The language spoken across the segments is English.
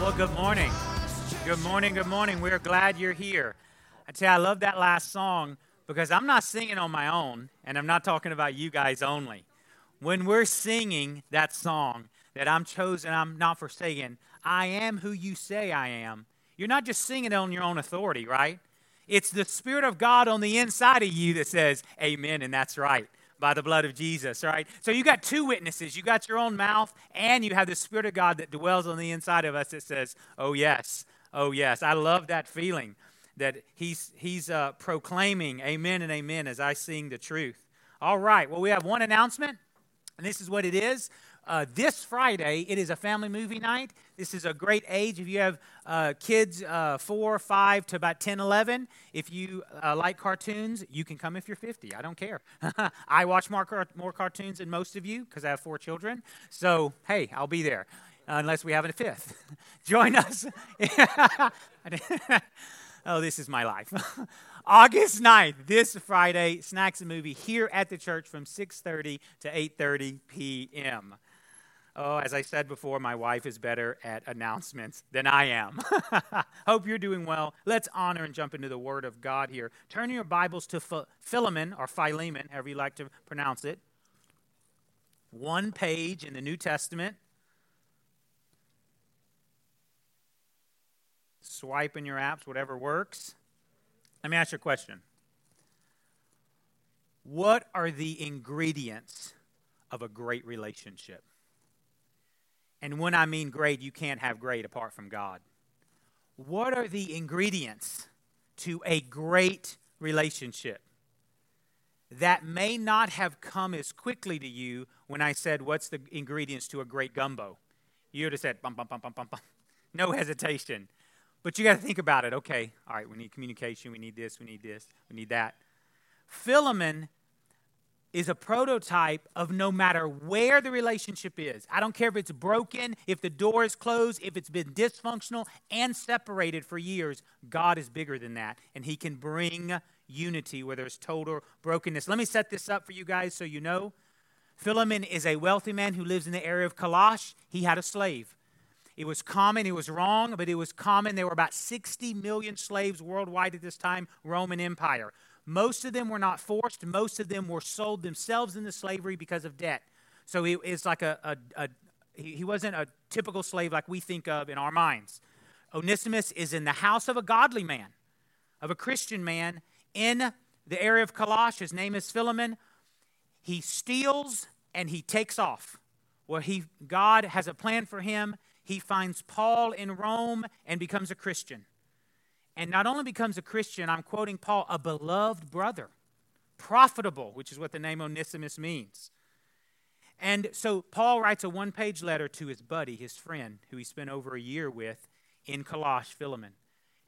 Well, good morning. Good morning, good morning. We're glad you're here. I tell you, I love that last song because I'm not singing on my own, and I'm not talking about you guys only. When we're singing that song, that I'm chosen, I'm not forsaken, I am who you say I am, you're not just singing on your own authority, right? It's the Spirit of God on the inside of you that says, Amen, and that's right by the blood of Jesus, right? So you got two witnesses. You got your own mouth, and you have the Spirit of God that dwells on the inside of us that says, Oh, yes, oh, yes. I love that feeling that He's, he's uh, proclaiming amen and amen as I sing the truth. All right, well, we have one announcement, and this is what it is. Uh, this Friday, it is a family movie night. This is a great age. If you have uh, kids uh, 4, 5 to about 10, 11, if you uh, like cartoons, you can come if you're 50. I don't care. I watch more, car- more cartoons than most of you because I have four children. So, hey, I'll be there unless we have a fifth. Join us. oh, this is my life. August 9th, this Friday, Snacks and Movie here at the church from 6:30 to 8:30 p.m. Oh, as I said before, my wife is better at announcements than I am. Hope you're doing well. Let's honor and jump into the Word of God here. Turn your Bibles to Philemon or Philemon, however you like to pronounce it. One page in the New Testament. Swipe in your apps, whatever works. Let me ask you a question. What are the ingredients of a great relationship? And when I mean great, you can't have great apart from God. What are the ingredients to a great relationship? That may not have come as quickly to you when I said, What's the ingredients to a great gumbo? You would have said, bum, bum, bum, bum, bum, bum. No hesitation. But you got to think about it. Okay, all right, we need communication, we need this, we need this, we need that. Philemon is a prototype of no matter where the relationship is. I don't care if it's broken, if the door is closed, if it's been dysfunctional and separated for years, God is bigger than that. And He can bring unity where there's total brokenness. Let me set this up for you guys so you know. Philemon is a wealthy man who lives in the area of Colossus. He had a slave. It was common, it was wrong, but it was common. There were about 60 million slaves worldwide at this time, Roman Empire. Most of them were not forced, most of them were sold themselves into slavery because of debt. So he is like a, a, a he wasn't a typical slave like we think of in our minds. Onesimus is in the house of a godly man, of a Christian man in the area of Colossus. His name is Philemon. He steals and he takes off. Well, he, God has a plan for him. He finds Paul in Rome and becomes a Christian and not only becomes a Christian, I'm quoting Paul, a beloved brother, profitable, which is what the name Onesimus means. And so Paul writes a one page letter to his buddy, his friend, who he spent over a year with in Colossus, Philemon.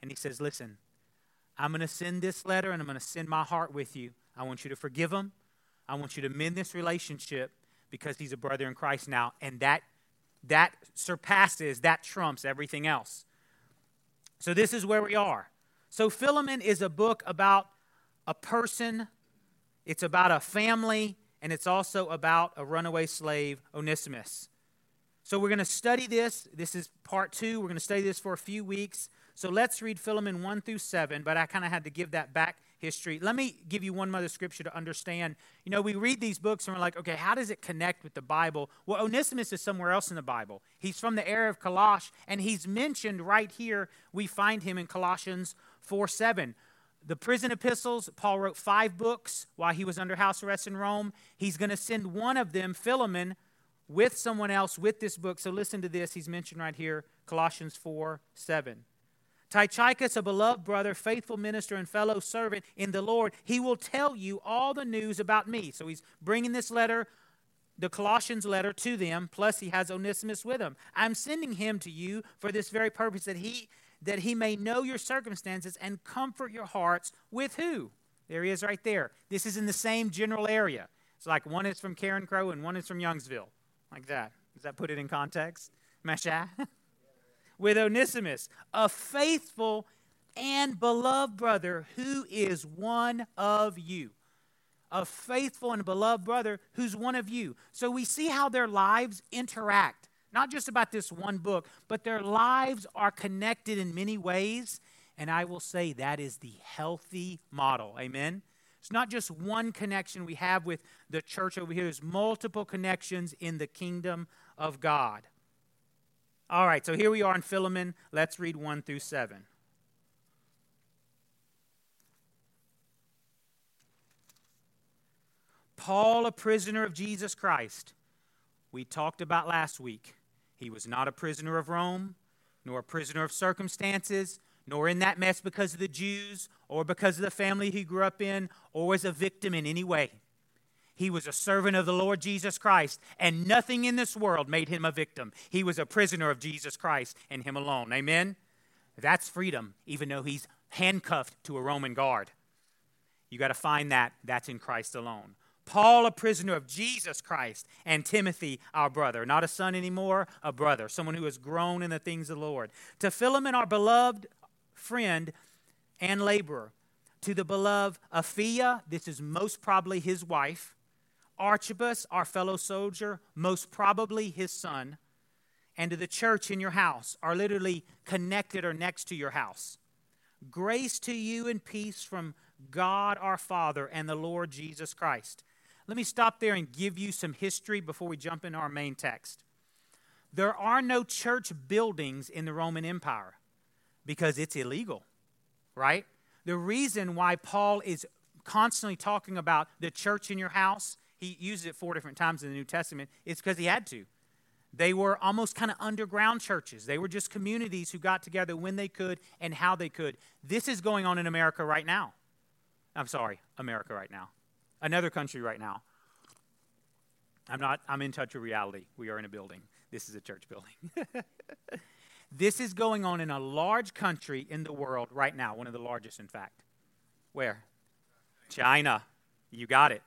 And he says, Listen, I'm going to send this letter and I'm going to send my heart with you. I want you to forgive him. I want you to mend this relationship because he's a brother in Christ now. And that, that surpasses, that trumps everything else. So this is where we are. So Philemon is a book about a person, it's about a family, and it's also about a runaway slave, Onesimus. So we're going to study this. This is part two. We're going to study this for a few weeks. So let's read Philemon 1 through 7, but I kind of had to give that back history. Let me give you one mother scripture to understand. You know, we read these books and we're like, okay, how does it connect with the Bible? Well, Onesimus is somewhere else in the Bible. He's from the area of Colossus, and he's mentioned right here. We find him in Colossians 4 7. The prison epistles, Paul wrote five books while he was under house arrest in Rome. He's going to send one of them, Philemon, with someone else with this book. So listen to this. He's mentioned right here, Colossians 4 7. Tychicus, a beloved brother, faithful minister, and fellow servant in the Lord, he will tell you all the news about me. So he's bringing this letter, the Colossians letter, to them, plus he has Onesimus with him. I'm sending him to you for this very purpose, that he, that he may know your circumstances and comfort your hearts with who? There he is right there. This is in the same general area. It's like one is from Carencro and one is from Youngsville. Like that. Does that put it in context? Mesha? with Onesimus, a faithful and beloved brother who is one of you. A faithful and beloved brother who's one of you. So we see how their lives interact. not just about this one book, but their lives are connected in many ways. And I will say that is the healthy model. Amen? It's not just one connection we have with the church over here, there's multiple connections in the kingdom of God. All right, so here we are in Philemon. Let's read 1 through 7. Paul, a prisoner of Jesus Christ. We talked about last week. He was not a prisoner of Rome, nor a prisoner of circumstances, nor in that mess because of the Jews, or because of the family he grew up in, or was a victim in any way. He was a servant of the Lord Jesus Christ, and nothing in this world made him a victim. He was a prisoner of Jesus Christ and him alone. Amen? That's freedom, even though he's handcuffed to a Roman guard. You got to find that. That's in Christ alone. Paul, a prisoner of Jesus Christ, and Timothy, our brother. Not a son anymore, a brother, someone who has grown in the things of the Lord. To Philemon, our beloved friend and laborer. To the beloved Apphia, this is most probably his wife. Archippus, our fellow soldier, most probably his son. And to the church in your house, are literally connected or next to your house. Grace to you and peace from God our Father and the Lord Jesus Christ. Let me stop there and give you some history before we jump into our main text. There are no church buildings in the Roman Empire because it's illegal, right? The reason why Paul is constantly talking about the church in your house, he uses it four different times in the New Testament, it's because he had to. They were almost kind of underground churches. They were just communities who got together when they could and how they could. This is going on in America right now. I'm sorry, America right now another country right now. I'm not, I'm in touch with reality. We are in a building. This is a church building. this is going on in a large country in the world right now, one of the largest, in fact. Where? China. You got it.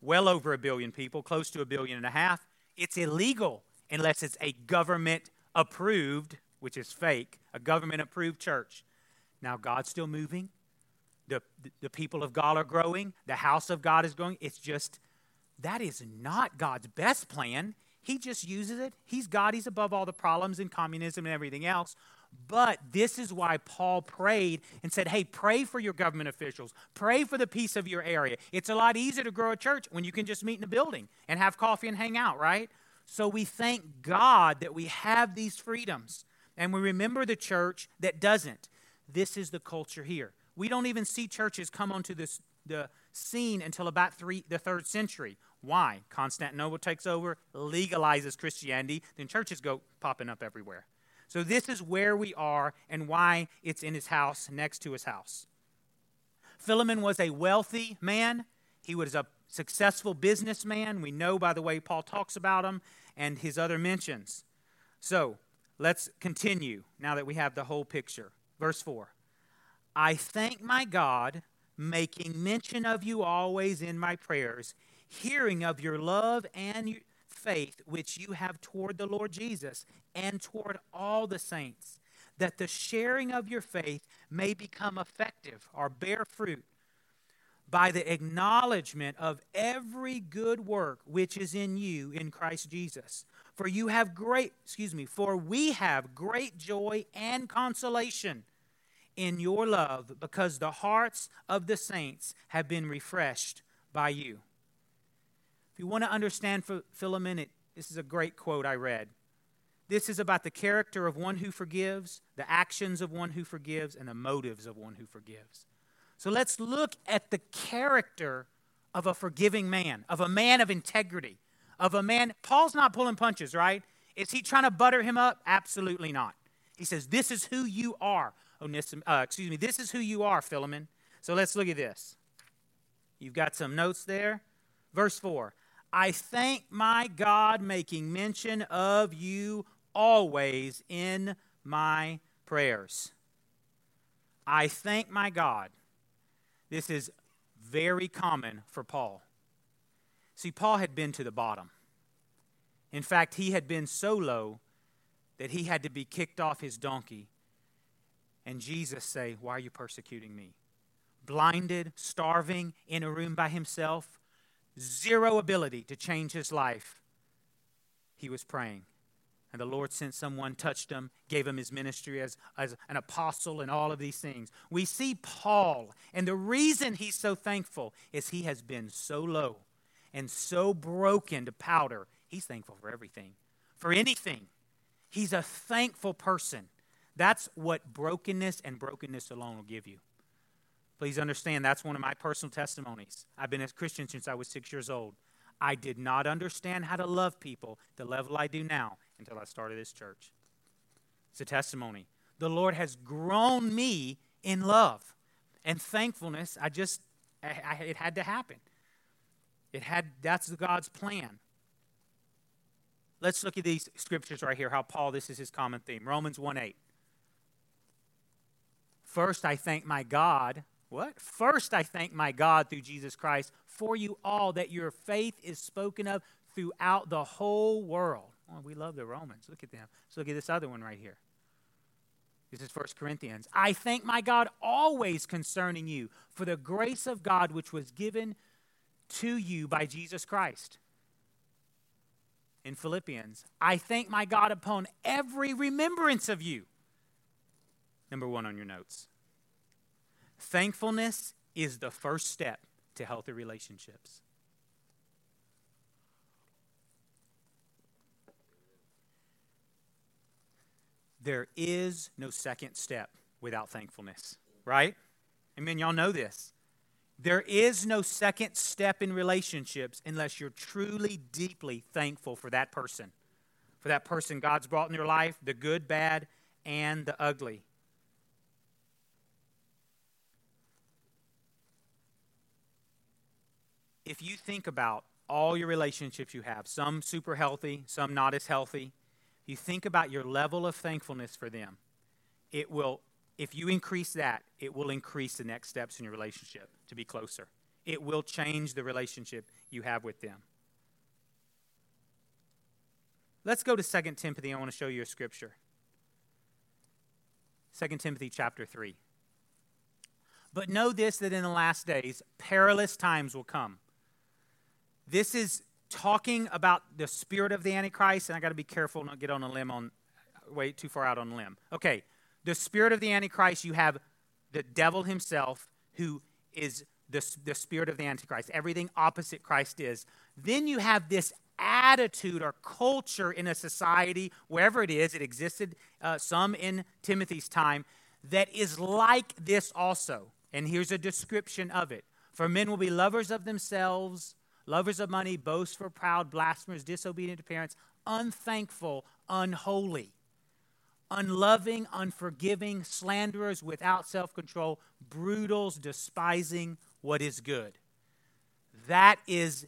Well over a billion people, close to a billion and a half. It's illegal unless it's a government approved, which is fake, a government approved church. Now, God's still moving the, the people of God are growing, the house of God is growing. It's just, that is not God's best plan. He just uses it. He's God, He's above all the problems in communism and everything else. But this is why Paul prayed and said, Hey, pray for your government officials. Pray for the peace of your area. It's a lot easier to grow a church when you can just meet in a building and have coffee and hang out, right? So we thank God that we have these freedoms. And we remember the church that doesn't. This is the culture here. We don't even see churches come onto this, the scene until about three, the third century. Why? Constantinople takes over, legalizes Christianity, then churches go popping up everywhere. So, this is where we are and why it's in his house, next to his house. Philemon was a wealthy man. He was a successful businessman. We know by the way Paul talks about him and his other mentions. So, let's continue now that we have the whole picture. Verse 4 I thank my God, making mention of you always in my prayers, hearing of your love and faith which you have toward the Lord Jesus and toward all the saints, that the sharing of your faith may become effective or bear fruit by the acknowledgement of every good work which is in you in Christ Jesus. For you have great, excuse me, for we have great joy and consolation in your love because the hearts of the saints have been refreshed by you. If you want to understand Philemon, it, this is a great quote I read. This is about the character of one who forgives, the actions of one who forgives, and the motives of one who forgives. So let's look at the character of a forgiving man, of a man of integrity, of a man. Paul's not pulling punches, right? Is he trying to butter him up? Absolutely not. He says, This is who you are. Onissim, uh, excuse me, this is who you are, Philemon. So let's look at this. You've got some notes there. Verse 4 I thank my God, making mention of you always in my prayers. I thank my God. This is very common for Paul. See, Paul had been to the bottom. In fact, he had been so low that he had to be kicked off his donkey and Jesus say, Why are you persecuting me? Blinded, starving, in a room by himself, zero ability to change his life. He was praying. And the Lord sent someone, touched him, gave him his ministry as, as an apostle, and all of these things. We see Paul, and the reason he's so thankful is he has been so low and so broken to powder. He's thankful for everything, for anything. He's a thankful person. That's what brokenness and brokenness alone will give you. Please understand, that's one of my personal testimonies. I've been a Christian since I was six years old. I did not understand how to love people the level I do now until I started this church. It's a testimony. The Lord has grown me in love and thankfulness. I just, I, I, it had to happen. It had, that's God's plan. Let's look at these scriptures right here, how Paul, this is his common theme. Romans 1 8. First, I thank my God. What? First, I thank my God through Jesus Christ for you all that your faith is spoken of throughout the whole world. Oh, we love the Romans. Look at them. So look at this other one right here. This is 1 Corinthians. I thank my God always concerning you for the grace of God which was given to you by Jesus Christ. In Philippians, I thank my God upon every remembrance of you. Number one on your notes. Thankfulness is the first step to healthy relationships. There is no second step without thankfulness, right? I mean, y'all know this. There is no second step in relationships unless you're truly, deeply thankful for that person, for that person God's brought in your life, the good, bad, and the ugly. If you think about all your relationships you have, some super healthy, some not as healthy, you think about your level of thankfulness for them, it will, if you increase that, it will increase the next steps in your relationship to be closer. It will change the relationship you have with them. Let's go to 2 Timothy. I want to show you a scripture. 2 Timothy chapter 3. But know this that in the last days, perilous times will come. This is talking about the spirit of the Antichrist, and I got to be careful not get on a limb on, way too far out on a limb. Okay, the spirit of the Antichrist, you have the devil himself, who is the, the spirit of the Antichrist, everything opposite Christ is. Then you have this attitude or culture in a society, wherever it is, it existed uh, some in Timothy's time, that is like this also. And here's a description of it. For men will be lovers of themselves lovers of money, boastful, proud, blasphemers, disobedient to parents, unthankful, unholy, unloving, unforgiving, slanderers, without self control, brutals, despising what is good. That is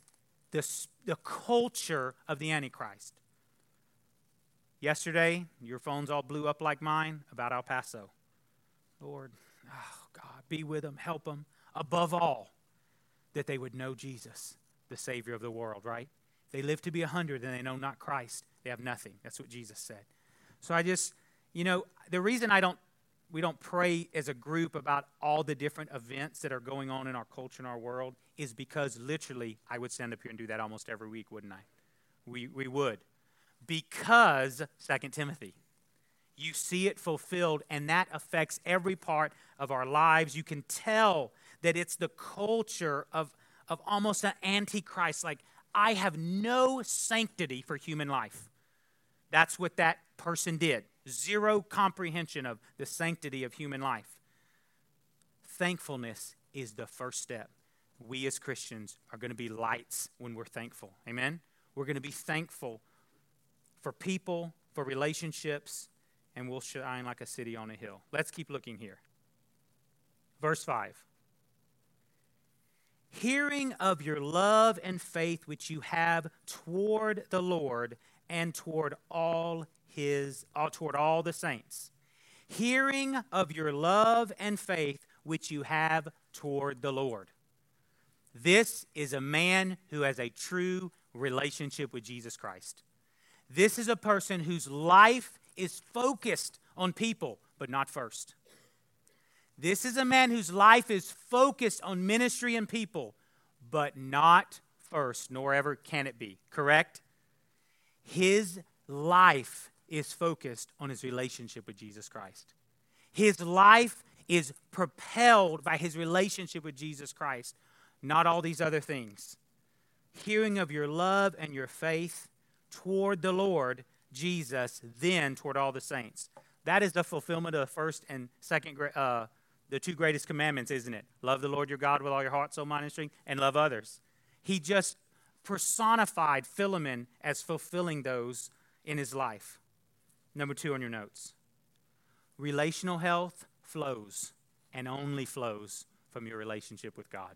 the, the culture of the Antichrist. Yesterday, your phones all blew up like mine about El Paso. Lord, oh God, be with them, help them. Above all, that they would know Jesus the Savior of the world, right? They live to be a 100 and they know not Christ. They have nothing. That's what Jesus said. So I just, you know, the reason I don't, we don't pray as a group about all the different events that are going on in our culture and our world is because literally I would stand up here and do that almost every week, wouldn't I? We, we would. Because, Second Timothy, you see it fulfilled, and that affects every part of our lives. You can tell that it's the culture of of almost an antichrist, like, I have no sanctity for human life. That's what that person did. Zero comprehension of the sanctity of human life. Thankfulness is the first step. We as Christians are going to be lights when we're thankful. Amen? We're going to be thankful for people, for relationships, and we'll shine like a city on a hill. Let's keep looking here. Verse 5 hearing of your love and faith which you have toward the Lord and toward all his all, toward all the saints. Hearing of your love and faith which you have toward the Lord. This is a man who has a true relationship with Jesus Christ. This is a person whose life is focused on people but not first this is a man whose life is focused on ministry and people, but not first, nor ever can it be. Correct? His life is focused on his relationship with Jesus Christ. His life is propelled by his relationship with Jesus Christ, not all these other things. Hearing of your love and your faith toward the Lord Jesus, then toward all the saints. That is the fulfillment of the first and second, uh, the two greatest commandments, isn't it? Love the Lord your God with all your heart, soul, mind, and strength, and love others. He just personified Philemon as fulfilling those in his life. Number two on your notes relational health flows and only flows from your relationship with God.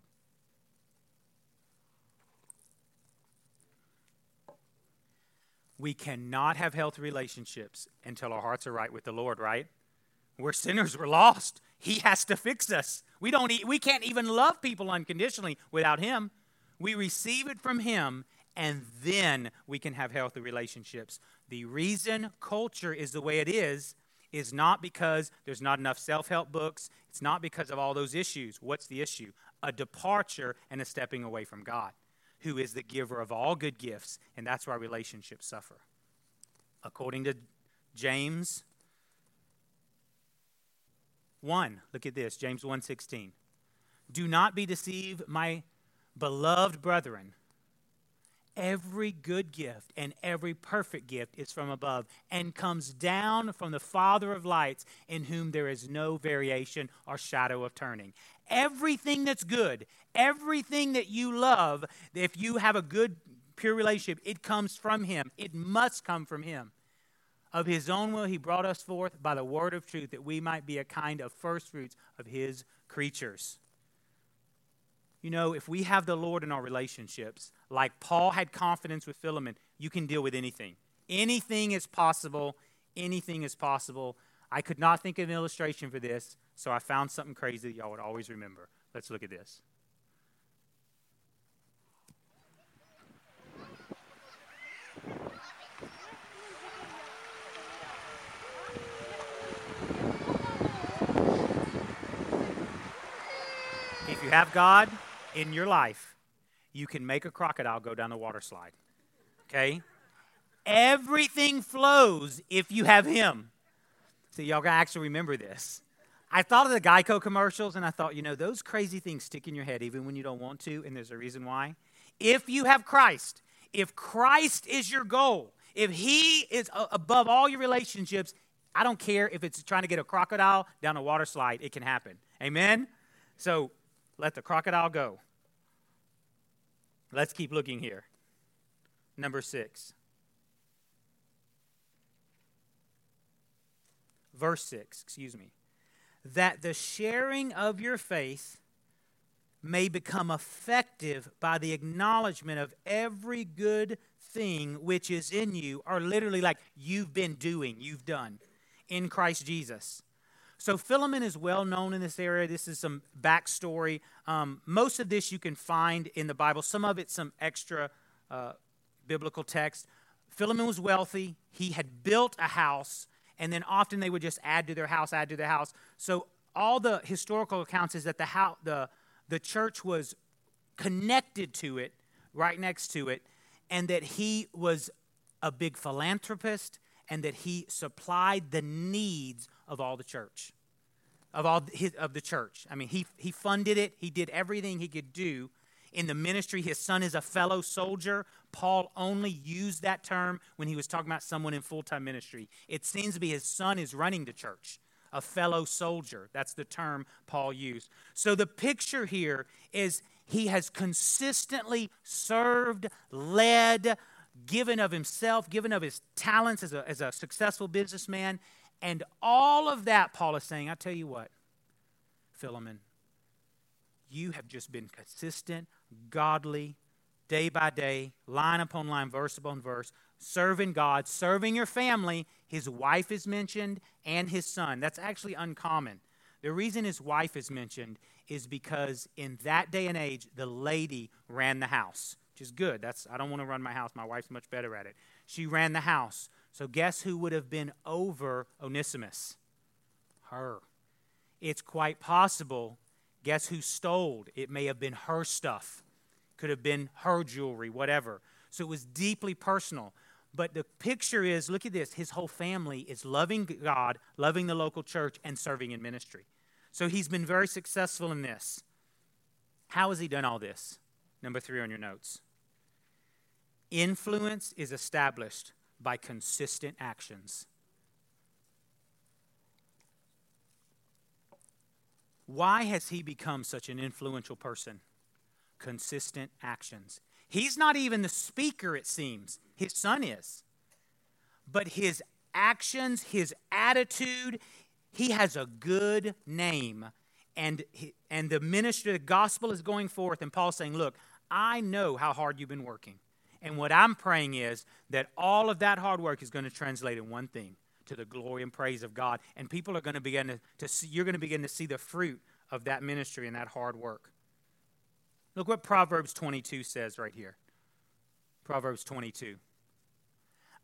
We cannot have healthy relationships until our hearts are right with the Lord, right? We're sinners, we're lost. He has to fix us. We don't we can't even love people unconditionally without him. We receive it from him and then we can have healthy relationships. The reason culture is the way it is is not because there's not enough self help books. It's not because of all those issues. What's the issue? A departure and a stepping away from God, who is the giver of all good gifts, and that's why relationships suffer. According to James 1, look at this, James 1:16. Do not be deceived, my beloved brethren. Every good gift and every perfect gift is from above and comes down from the Father of lights, in whom there is no variation or shadow of turning. Everything that's good, everything that you love, if you have a good, pure relationship, it comes from Him. It must come from Him. Of His own will, He brought us forth by the word of truth that we might be a kind of first fruits of His creatures. You know, if we have the Lord in our relationships, like Paul had confidence with Philemon, you can deal with anything. Anything is possible. Anything is possible. I could not think of an illustration for this, so I found something crazy that y'all would always remember. Let's look at this. If you have God, in your life, you can make a crocodile go down the water slide. Okay? Everything flows if you have Him. So, y'all gotta actually remember this. I thought of the Geico commercials and I thought, you know, those crazy things stick in your head even when you don't want to, and there's a reason why. If you have Christ, if Christ is your goal, if He is above all your relationships, I don't care if it's trying to get a crocodile down a water slide, it can happen. Amen? So let the crocodile go. Let's keep looking here. Number six. Verse 6, excuse me. That the sharing of your faith may become effective by the acknowledgement of every good thing which is in you, or literally like you've been doing, you've done in Christ Jesus. So Philemon is well known in this area. This is some backstory. Um, most of this you can find in the Bible. Some of it's some extra uh, biblical text. Philemon was wealthy. He had built a house, and then often they would just add to their house, add to their house. So all the historical accounts is that the house, the the church was connected to it, right next to it, and that he was a big philanthropist and that he supplied the needs of all the church, of all his, of the church. I mean, he he funded it. He did everything he could do in the ministry. His son is a fellow soldier. Paul only used that term when he was talking about someone in full time ministry. It seems to be his son is running the church, a fellow soldier. That's the term Paul used. So the picture here is he has consistently served, led, given of himself, given of his talents as a, as a successful businessman, and all of that, Paul is saying, I tell you what, Philemon, you have just been consistent, godly, day by day, line upon line, verse upon verse, serving God, serving your family. His wife is mentioned and his son. That's actually uncommon. The reason his wife is mentioned is because in that day and age, the lady ran the house, which is good. That's I don't want to run my house. My wife's much better at it. She ran the house. So, guess who would have been over Onesimus? Her. It's quite possible. Guess who stole? It may have been her stuff, could have been her jewelry, whatever. So, it was deeply personal. But the picture is look at this his whole family is loving God, loving the local church, and serving in ministry. So he's been very successful in this. How has he done all this? Number three on your notes. Influence is established by consistent actions. Why has he become such an influential person? Consistent actions. He's not even the speaker, it seems. His son is. But his actions, his attitude, he has a good name. And, he, and the ministry, the gospel is going forth, and Paul's saying, Look, I know how hard you've been working. And what I'm praying is that all of that hard work is going to translate in one thing to the glory and praise of God. And people are going to begin to, to see, you're going to begin to see the fruit of that ministry and that hard work. Look what Proverbs 22 says right here. Proverbs 22.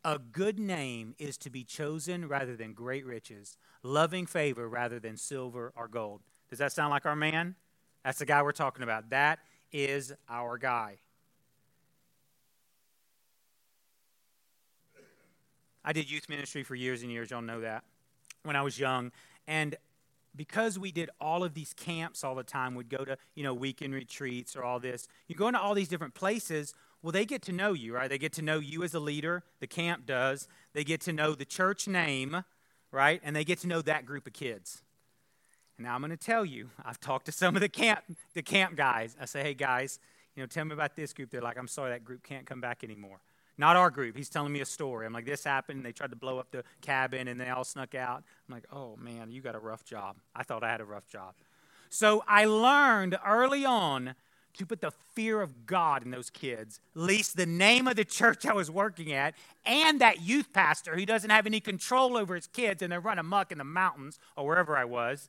A good name is to be chosen rather than great riches, loving favor rather than silver or gold. Does that sound like our man? That's the guy we're talking about. That is our guy. I did youth ministry for years and years, y'all know that, when I was young. And because we did all of these camps all the time, we'd go to, you know, weekend retreats or all this. You go into all these different places, well, they get to know you, right? They get to know you as a leader, the camp does. They get to know the church name, right? And they get to know that group of kids. And now I'm going to tell you, I've talked to some of the camp, the camp guys. I say, hey, guys, you know, tell me about this group. They're like, I'm sorry, that group can't come back anymore. Not our group. He's telling me a story. I'm like, this happened. They tried to blow up the cabin and they all snuck out. I'm like, oh man, you got a rough job. I thought I had a rough job. So I learned early on to put the fear of God in those kids, least the name of the church I was working at, and that youth pastor who doesn't have any control over his kids and they run amok in the mountains or wherever I was.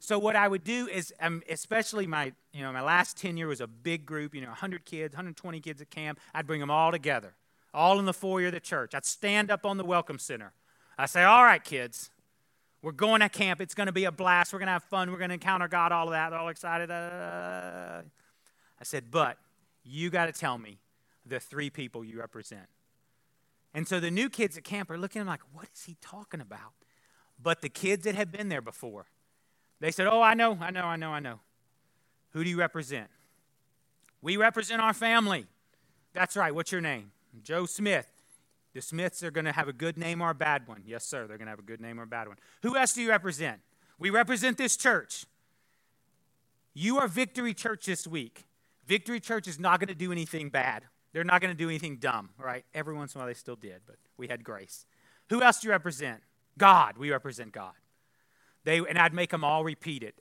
So what I would do is, um, especially my, you know, my last tenure was a big group, you know, 100 kids, 120 kids at camp. I'd bring them all together all in the foyer of the church. I'd stand up on the welcome center. I say, All right, kids, we're going to camp. It's going to be a blast. We're going to have fun. We're going to encounter God, all of that. They're all excited. I said, But you got to tell me the three people you represent. And so the new kids at camp are looking like, What is he talking about? But the kids that had been there before, they said, Oh, I know, I know, I know, I know. Who do you represent? We represent our family. That's right. What's your name? Joe Smith. The Smiths are going to have a good name or a bad one. Yes, sir, they're going to have a good name or a bad one. Who else do you represent? We represent this church. You are Victory Church this week. Victory Church is not going to do anything bad. They're not going to do anything dumb, right? Every once in a while they still did, but we had grace. Who else do you represent? God. We represent God. They and I'd make them all repeat it.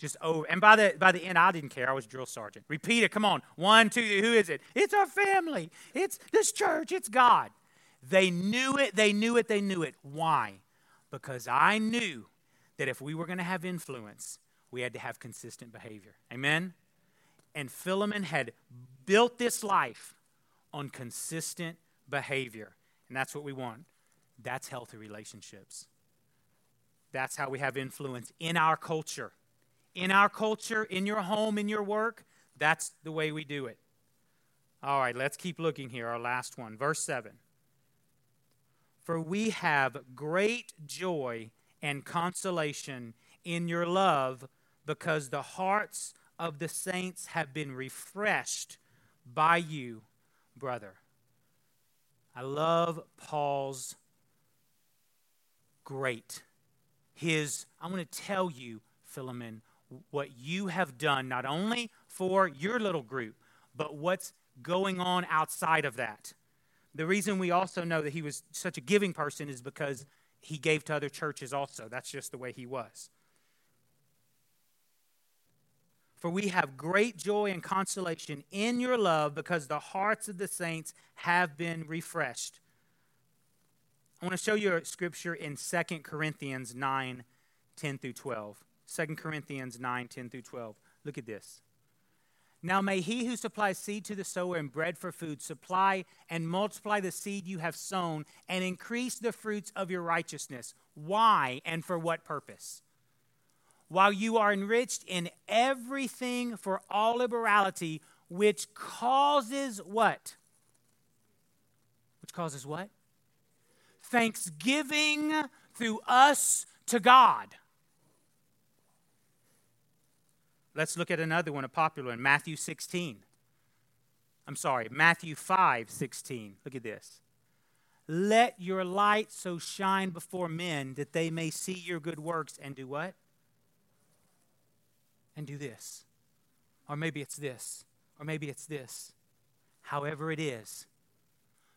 Just over. And by the by the end, I didn't care. I was drill sergeant. Repeat it. Come on. One, two. Who is it? It's our family. It's this church. It's God. They knew it. They knew it. They knew it. Why? Because I knew that if we were going to have influence, we had to have consistent behavior. Amen? And Philemon had built this life on consistent behavior. And that's what we want. That's healthy relationships. That's how we have influence in our culture in our culture, in your home, in your work, that's the way we do it. All right, let's keep looking here. Our last one, verse 7. For we have great joy and consolation in your love because the hearts of the saints have been refreshed by you, brother. I love Paul's great. His, I'm going to tell you, Philemon, what you have done, not only for your little group, but what's going on outside of that. The reason we also know that he was such a giving person is because he gave to other churches also. That's just the way he was. For we have great joy and consolation in your love because the hearts of the saints have been refreshed. I want to show you a scripture in 2 Corinthians 9 10 through 12. 2 Corinthians 9 10 through 12. Look at this. Now may he who supplies seed to the sower and bread for food supply and multiply the seed you have sown and increase the fruits of your righteousness. Why and for what purpose? While you are enriched in everything for all liberality, which causes what? Which causes what? thanksgiving through us to God. Let's look at another one, a popular one, Matthew 16. I'm sorry, Matthew 5 16. Look at this. Let your light so shine before men that they may see your good works and do what? And do this. Or maybe it's this. Or maybe it's this. However, it is.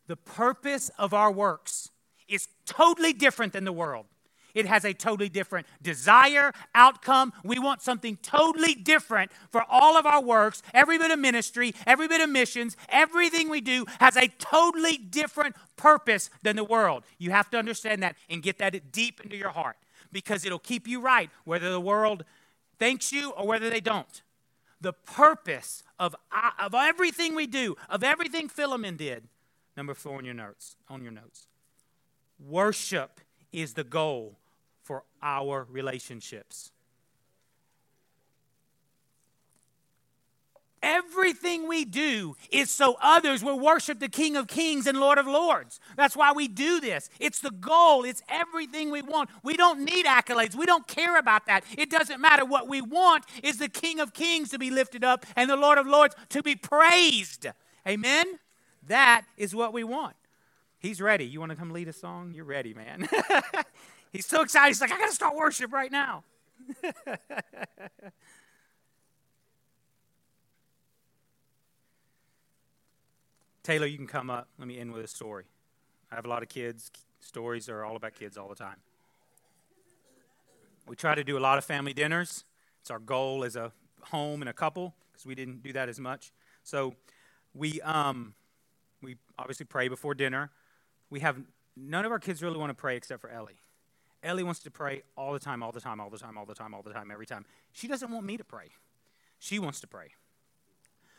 The purpose of our works is totally different than the world. It has a totally different desire, outcome. We want something totally different for all of our works. Every bit of ministry, every bit of missions, everything we do has a totally different purpose than the world. You have to understand that and get that deep into your heart because it'll keep you right whether the world thanks you or whether they don't. The purpose of, uh, of everything we do, of everything Philemon did, number four on your notes, on your notes. Worship is the goal for our relationships. Everything we do is so others will worship the King of Kings and Lord of Lords. That's why we do this. It's the goal, it's everything we want. We don't need accolades, we don't care about that. It doesn't matter. What we want is the King of Kings to be lifted up and the Lord of Lords to be praised. Amen? That is what we want. He's ready. You want to come lead a song? You're ready, man. He's so excited. He's like, I got to start worship right now. Taylor, you can come up. Let me end with a story. I have a lot of kids. Stories are all about kids all the time. We try to do a lot of family dinners. It's our goal as a home and a couple because we didn't do that as much. So we um, we obviously pray before dinner. We have none of our kids really want to pray except for Ellie. Ellie wants to pray all the time, all the time, all the time, all the time, all the time, every time. She doesn't want me to pray. She wants to pray.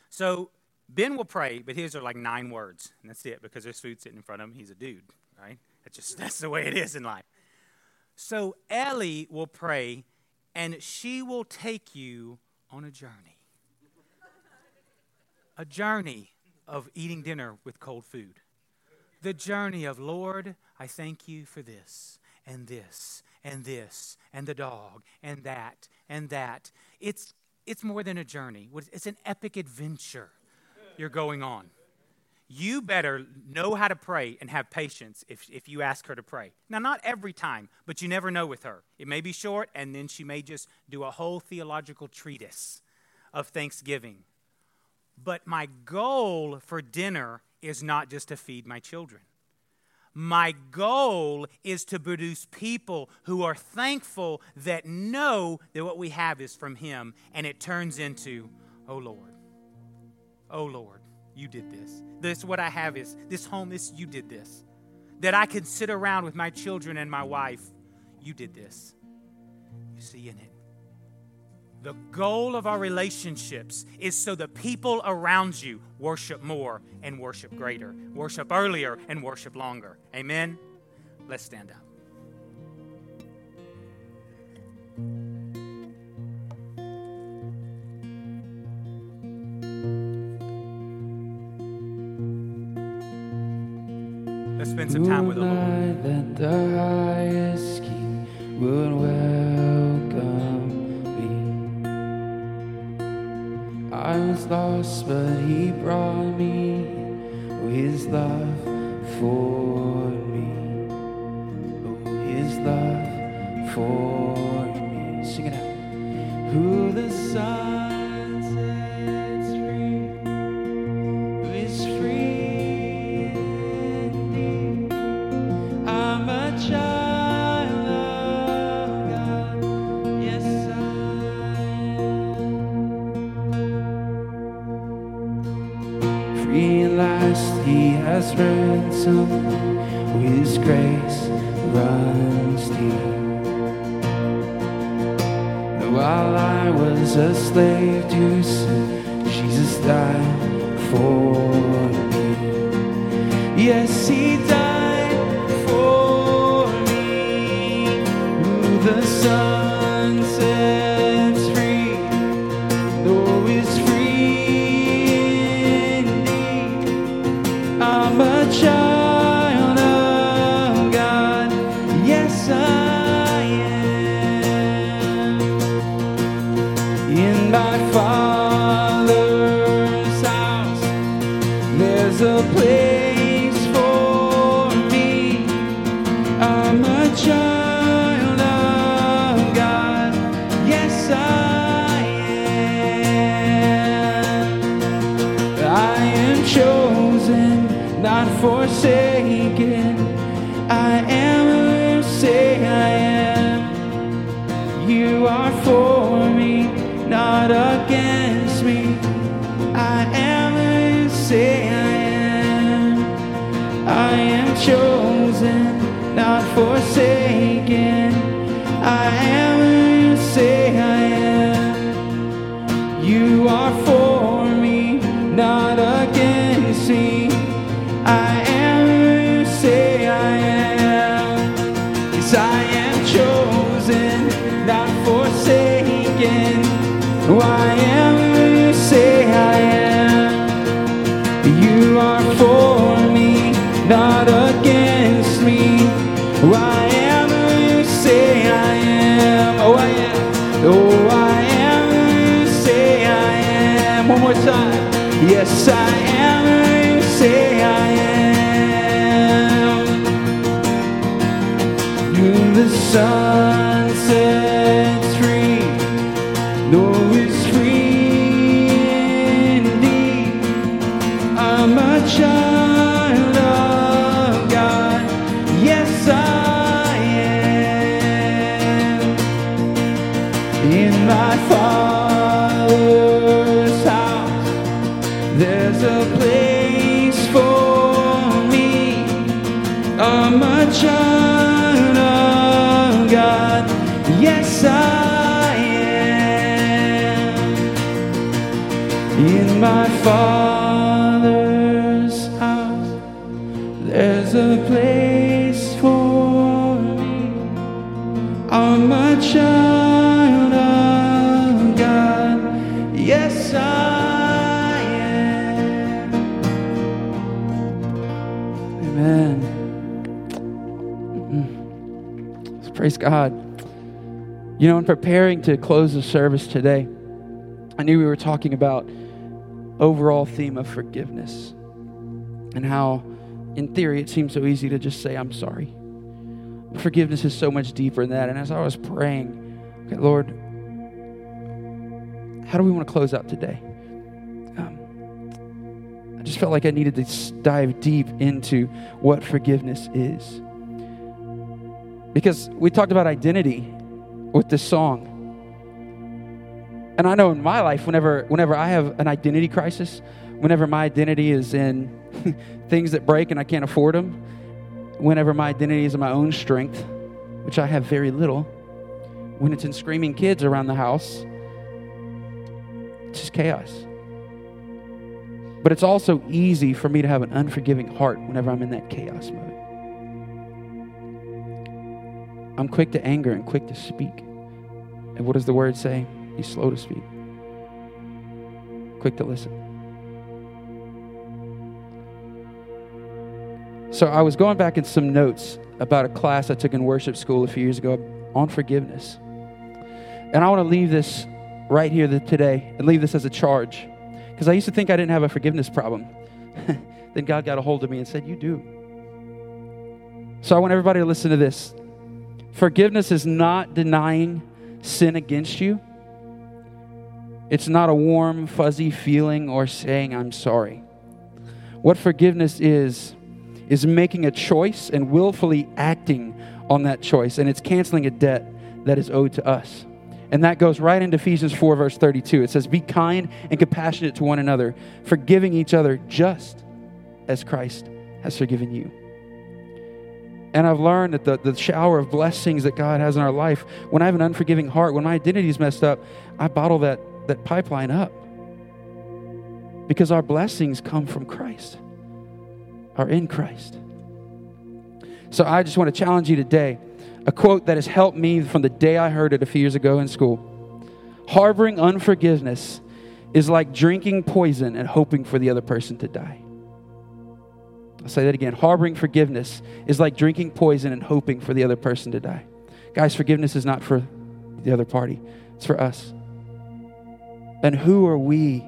So Ben will pray, but his are like nine words, and that's it because there's food sitting in front of him. He's a dude, right? That's just that's the way it is in life. So Ellie will pray, and she will take you on a journey. a journey of eating dinner with cold food. The journey of, Lord, I thank you for this and this and this and the dog and that and that. It's, it's more than a journey, it's an epic adventure you're going on. You better know how to pray and have patience if, if you ask her to pray. Now, not every time, but you never know with her. It may be short, and then she may just do a whole theological treatise of thanksgiving. But my goal for dinner is not just to feed my children. My goal is to produce people who are thankful that know that what we have is from Him, and it turns into, oh Lord, oh Lord, you did this. This what I have is this home, this you did this. That I can sit around with my children and my wife, you did this. You see in it. The goal of our relationships is so the people around you worship more and worship greater, worship earlier and worship longer. Amen? Let's stand up. Has ransom, His grace runs deep. While I was a slave to sin, Jesus died for me. Yes, He died for me. The Son said. You know, in preparing to close the service today, I knew we were talking about overall theme of forgiveness and how in theory it seems so easy to just say i'm sorry. Forgiveness is so much deeper than that. And as i was praying okay lord how do we want to close out today? Um, i just felt like i needed to dive deep into what forgiveness is. Because we talked about identity with this song and I know in my life, whenever whenever I have an identity crisis, whenever my identity is in things that break and I can't afford them, whenever my identity is in my own strength, which I have very little, when it's in screaming kids around the house, it's just chaos. But it's also easy for me to have an unforgiving heart whenever I'm in that chaos mode. I'm quick to anger and quick to speak. And what does the word say? He's slow to speak, quick to listen. So I was going back in some notes about a class I took in worship school a few years ago on forgiveness. And I want to leave this right here today and leave this as a charge. Because I used to think I didn't have a forgiveness problem. then God got a hold of me and said, You do. So I want everybody to listen to this. Forgiveness is not denying sin against you. It's not a warm, fuzzy feeling or saying, I'm sorry. What forgiveness is, is making a choice and willfully acting on that choice, and it's canceling a debt that is owed to us. And that goes right into Ephesians 4, verse 32. It says, Be kind and compassionate to one another, forgiving each other just as Christ has forgiven you. And I've learned that the, the shower of blessings that God has in our life, when I have an unforgiving heart, when my identity is messed up, I bottle that, that pipeline up. Because our blessings come from Christ, are in Christ. So I just want to challenge you today a quote that has helped me from the day I heard it a few years ago in school. Harboring unforgiveness is like drinking poison and hoping for the other person to die. I'll say that again. Harboring forgiveness is like drinking poison and hoping for the other person to die. Guys, forgiveness is not for the other party, it's for us. And who are we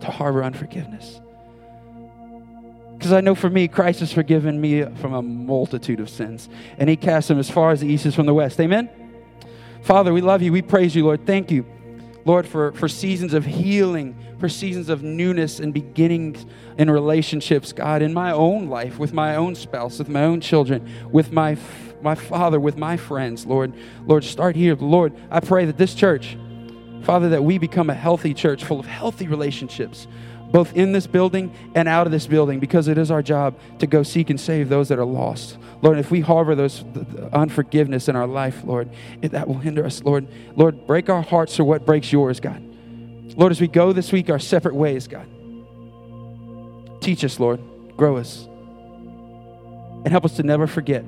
to harbor unforgiveness? Because I know for me, Christ has forgiven me from a multitude of sins, and He cast them as far as the east is from the west. Amen? Father, we love you. We praise you, Lord. Thank you. Lord, for, for seasons of healing, for seasons of newness and beginnings in relationships, God, in my own life, with my own spouse, with my own children, with my, my father, with my friends, Lord. Lord, start here. Lord, I pray that this church, Father, that we become a healthy church full of healthy relationships, both in this building and out of this building, because it is our job to go seek and save those that are lost. Lord, if we harbor those unforgiveness in our life, Lord, that will hinder us, Lord. Lord, break our hearts for what breaks yours, God. Lord, as we go this week our separate ways, God, teach us, Lord, grow us, and help us to never forget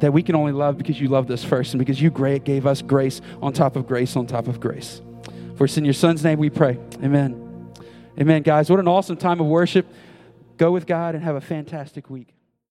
that we can only love because you loved us first and because you gave us grace on top of grace on top of grace. For it's in your son's name we pray. Amen. Amen, guys. What an awesome time of worship. Go with God and have a fantastic week.